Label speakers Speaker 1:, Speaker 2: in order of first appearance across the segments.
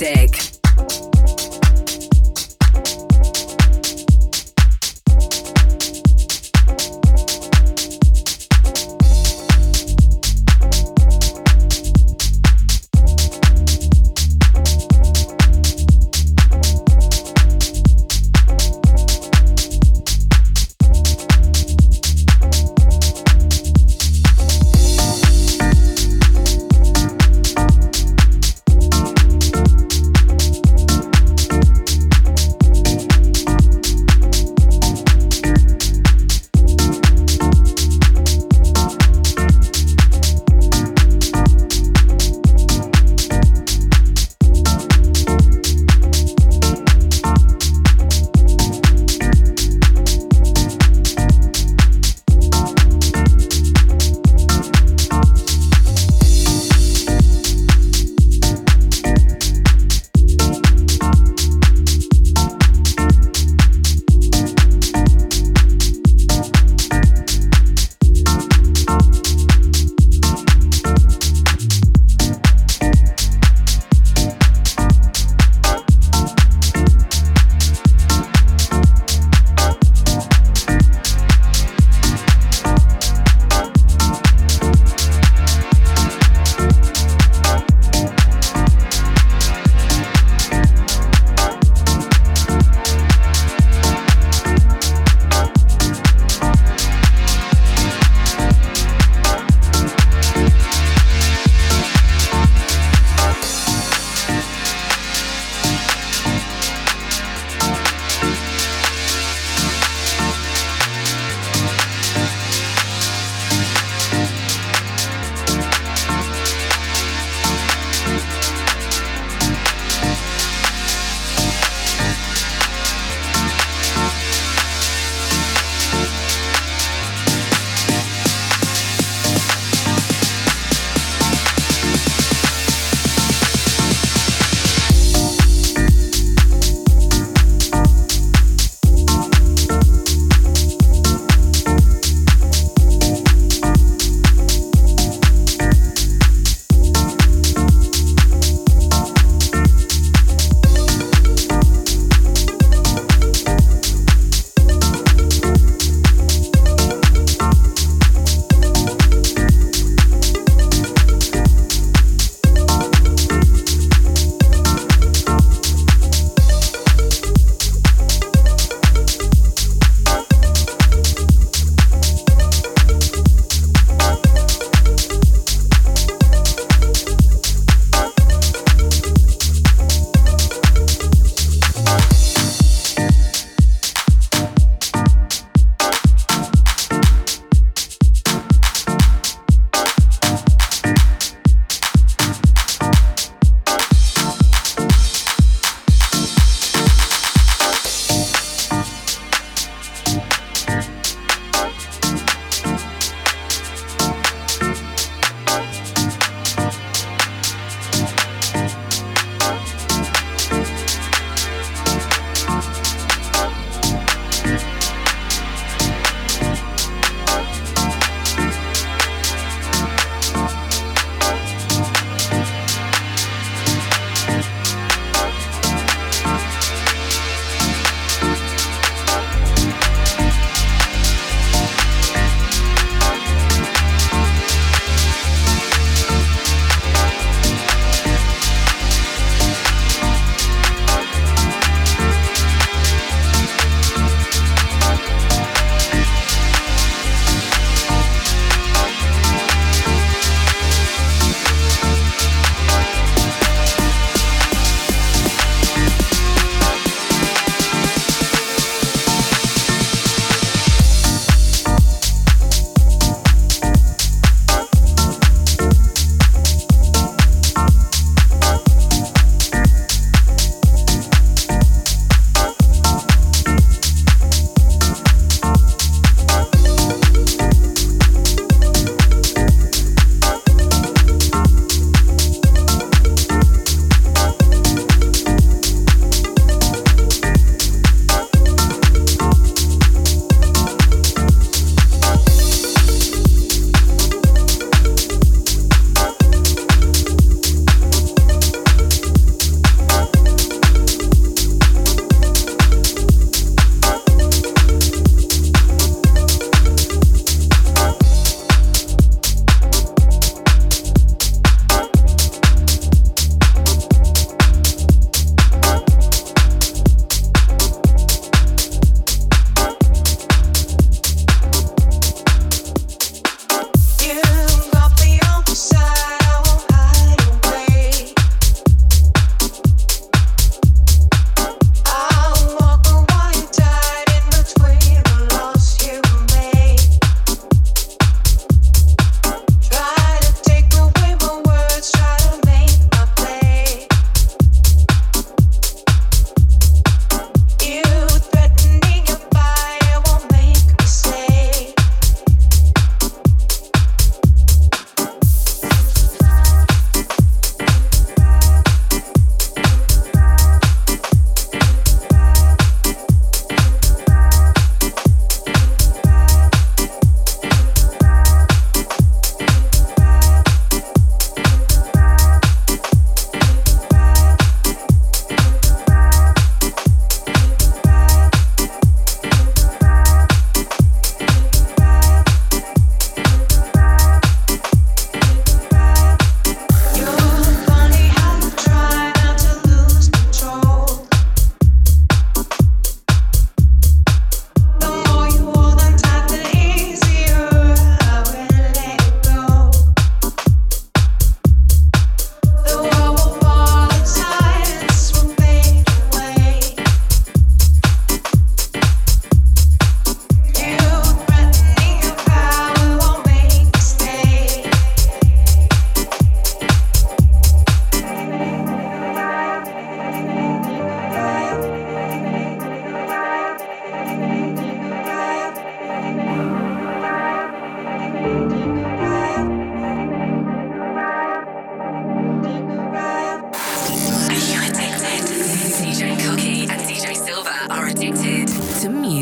Speaker 1: music.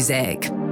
Speaker 1: Music.